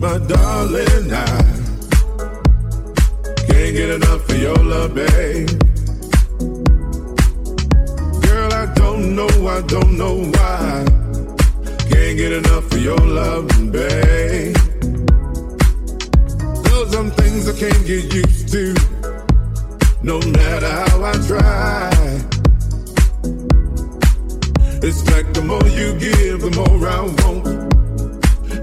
My darling, I can't get enough of your love, babe. Girl, I don't know, I don't know why. Can't get enough of your love, babe. There's some things I can't get used to, no matter how I try. It's like the more you give, the more I want.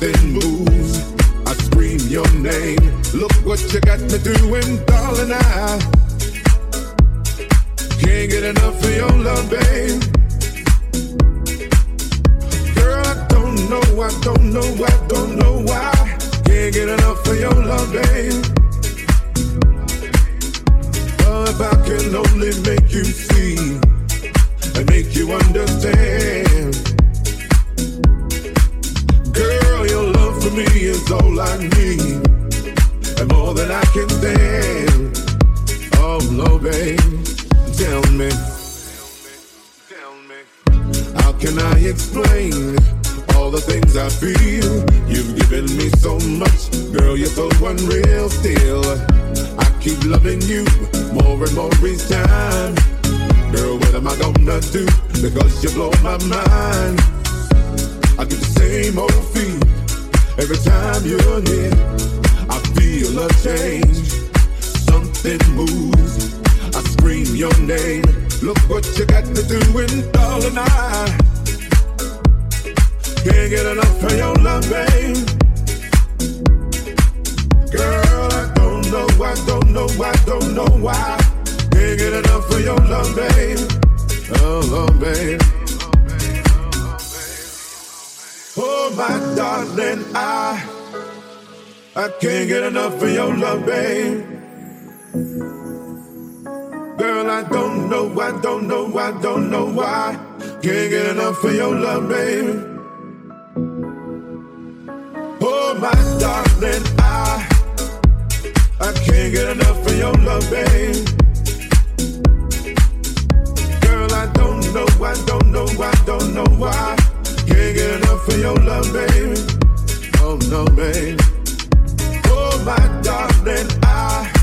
Something moves. I scream your name. Look what you got me doing, darling. I can't get enough of your love, babe. Girl, I don't know, I don't know, I don't know why. Can't get enough of your love, babe. Oh, if I can only make you see and make you understand. Love me is all I need, and more than I can stand. Oh, no, babe, tell me. How can I explain all the things I feel? You've given me so much, girl, you're so unreal still. I keep loving you more and more each time. Girl, what am I gonna do? Because you blow my mind. I get the same old feel every time you're here. I feel a change. Something moves. I scream your name. Look what you got me doing, darling. I can't get enough of your love, babe. Girl, I don't know, I don't know, I don't know why. Can't get enough of your love, babe. Oh, love, babe. My darling, I I can't get enough of your love, babe. Girl, I don't know, I don't know, I don't know why. Can't get enough of your love, babe. Oh, my darling, I I can't get enough of your love, babe. Girl, I don't know, I don't know, I don't know why. Get enough of your love, baby. Oh no, babe. Oh my darling, I.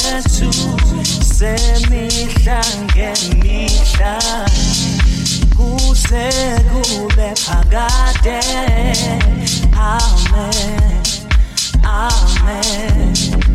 sethu semihla kuze kube phakade amen amen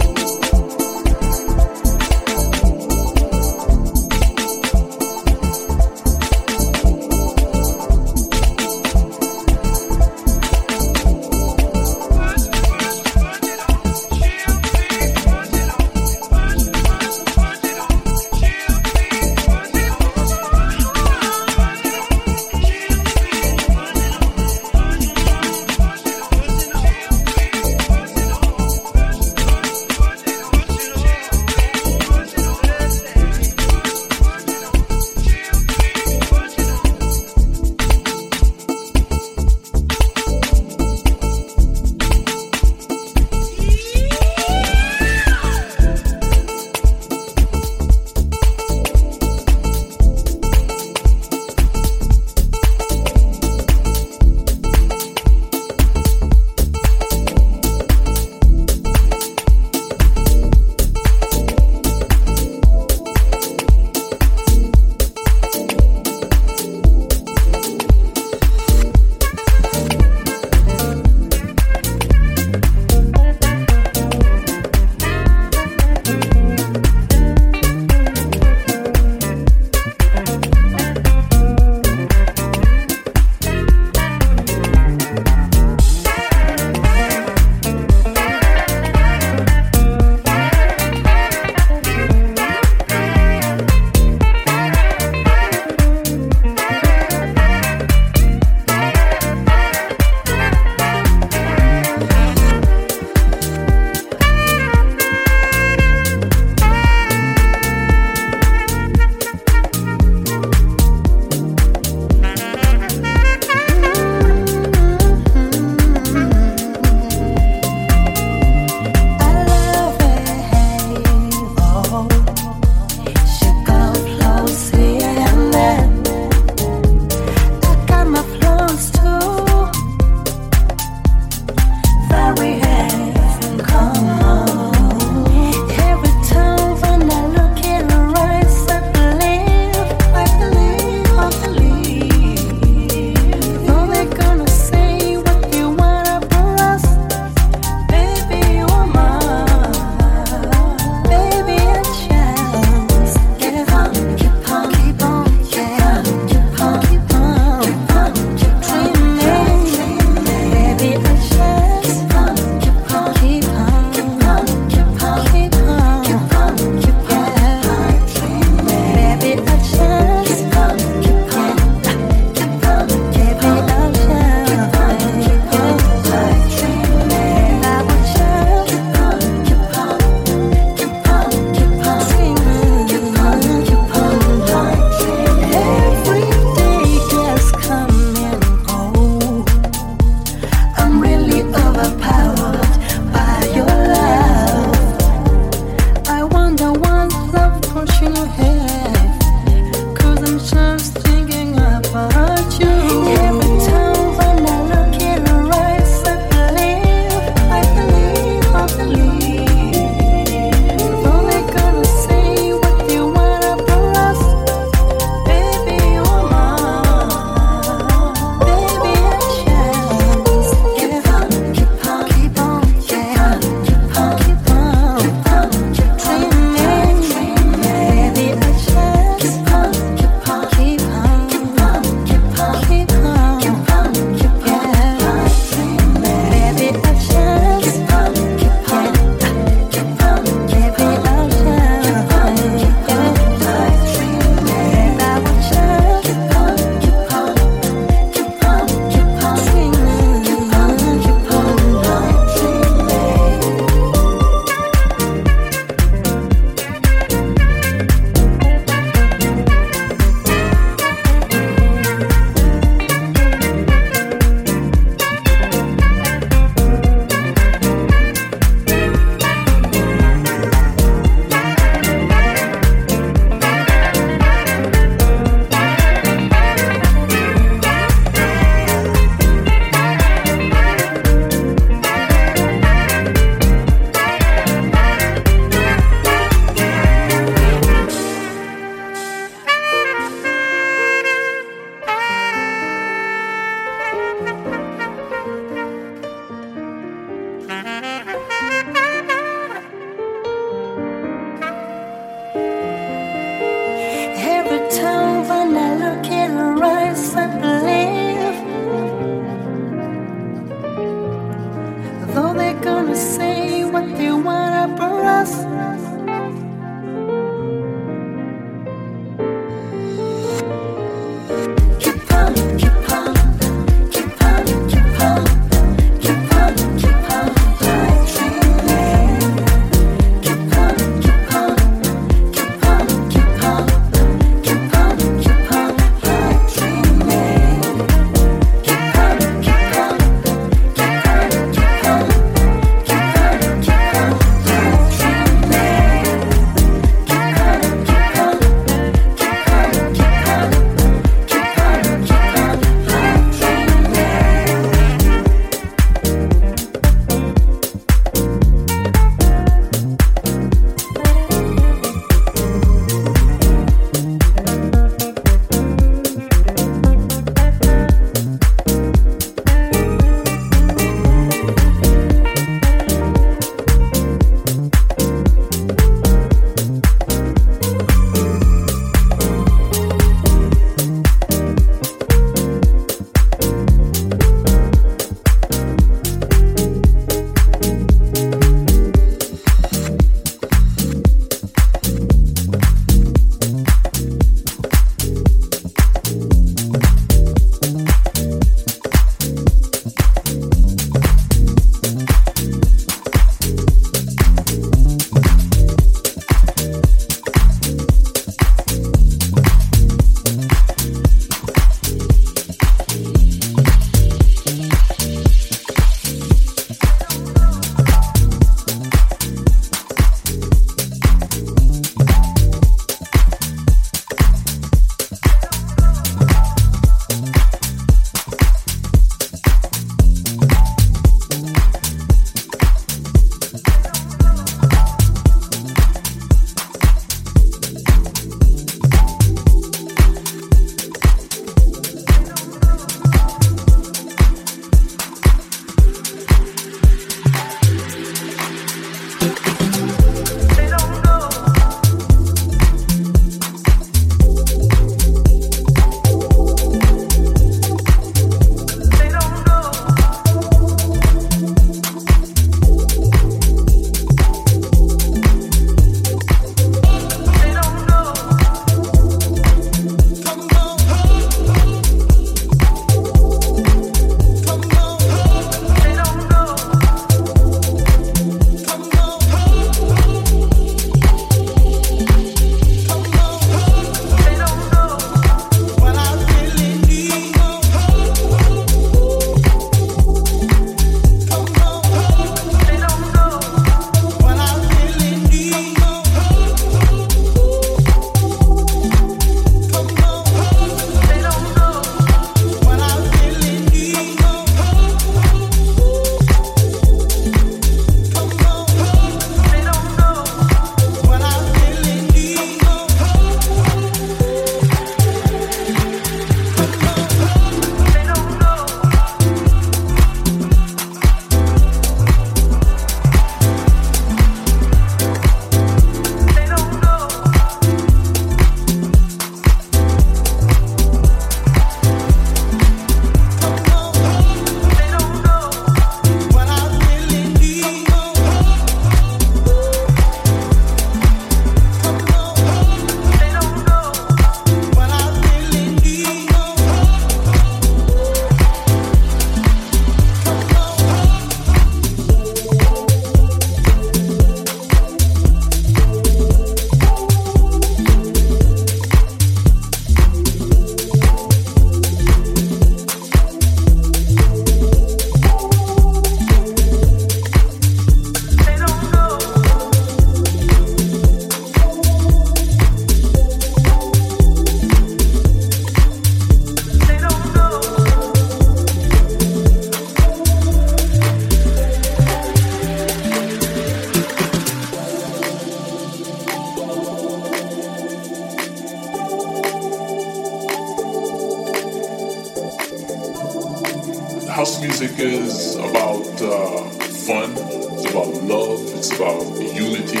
house music is about uh, fun, it's about love, it's about unity,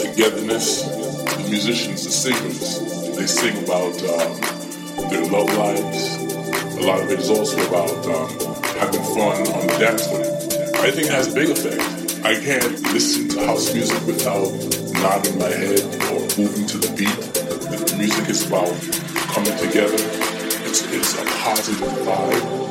togetherness. The musicians, the singers, they sing about um, their love lives. A lot of it is also about um, having fun on the dance floor. I think it has a big effect. I can't listen to house music without nodding my head or moving to the beat. The music is about coming together. It's, it's a positive vibe.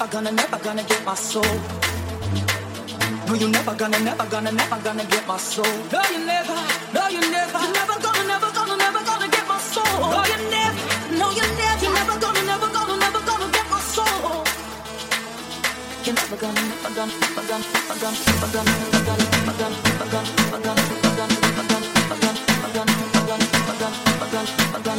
Never gonna, never gonna, get my soul. No, you never gonna, never gonna, never gonna get my soul. No, you never, no, you never, you never gonna, never gonna, never gonna get my soul. No, you never, no, you never, you never gonna, never gonna, never gonna get my soul. You're never gonna, never gonna, never gonna, never gonna, never gonna, never gonna, never gonna, never gonna, never gonna, never gonna, never gonna, never gonna, never gonna, never gonna, never gonna, never gonna, never gonna,